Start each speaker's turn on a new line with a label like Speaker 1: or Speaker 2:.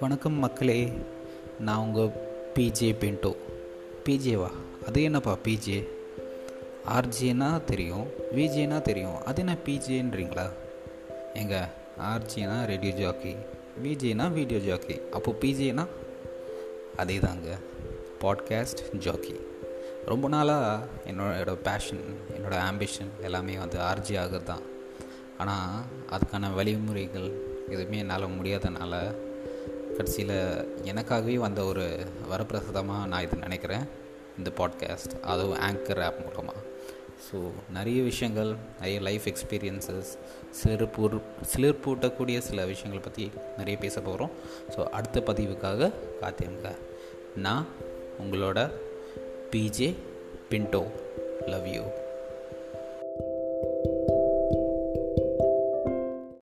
Speaker 1: வணக்கம் மக்களே நான் உங்கள் பிஜே பென்டோ பிஜேவா அது என்னப்பா பிஜே ஆர்ஜேனா தெரியும் விஜேனா தெரியும். அது என்ன பிஜேன்றீங்களா எங்க ஆர்ஜேனா ரேடியோ ஜாக்கி விஜேனா வீடியோ ஜாக்கி அப்போது பிஜேனா அதே தாங்க பாட்காஸ்ட் ஜாக்கி ரொம்ப நாளாக என்னோடய பேஷன் என்னோடய ஆம்பிஷன் எல்லாமே வந்து ஆர்ஜி ஆகுது தான் ஆனால் அதுக்கான வழிமுறைகள் எதுவுமே என்னால் முடியாதனால கடைசியில் எனக்காகவே வந்த ஒரு வரப்பிரசாதமாக நான் இது நினைக்கிறேன். இந்த பாட்காஸ்ட் அதுவும் ஆங்கர் ஆப் மூலமாக ஸோ நிறைய விஷயங்கள் நிறைய லைஃப் எக்ஸ்பீரியன்சஸ் சிலிர்பூர் சிலிர்ப்பூட்டக்கூடிய சில விஷயங்களை பற்றி நிறைய பேச போகிறோம் ஸோ அடுத்த பதிவுக்காக காத்திருங்க. நான் உங்களோட பிஜே பின்டோ லவ் யூ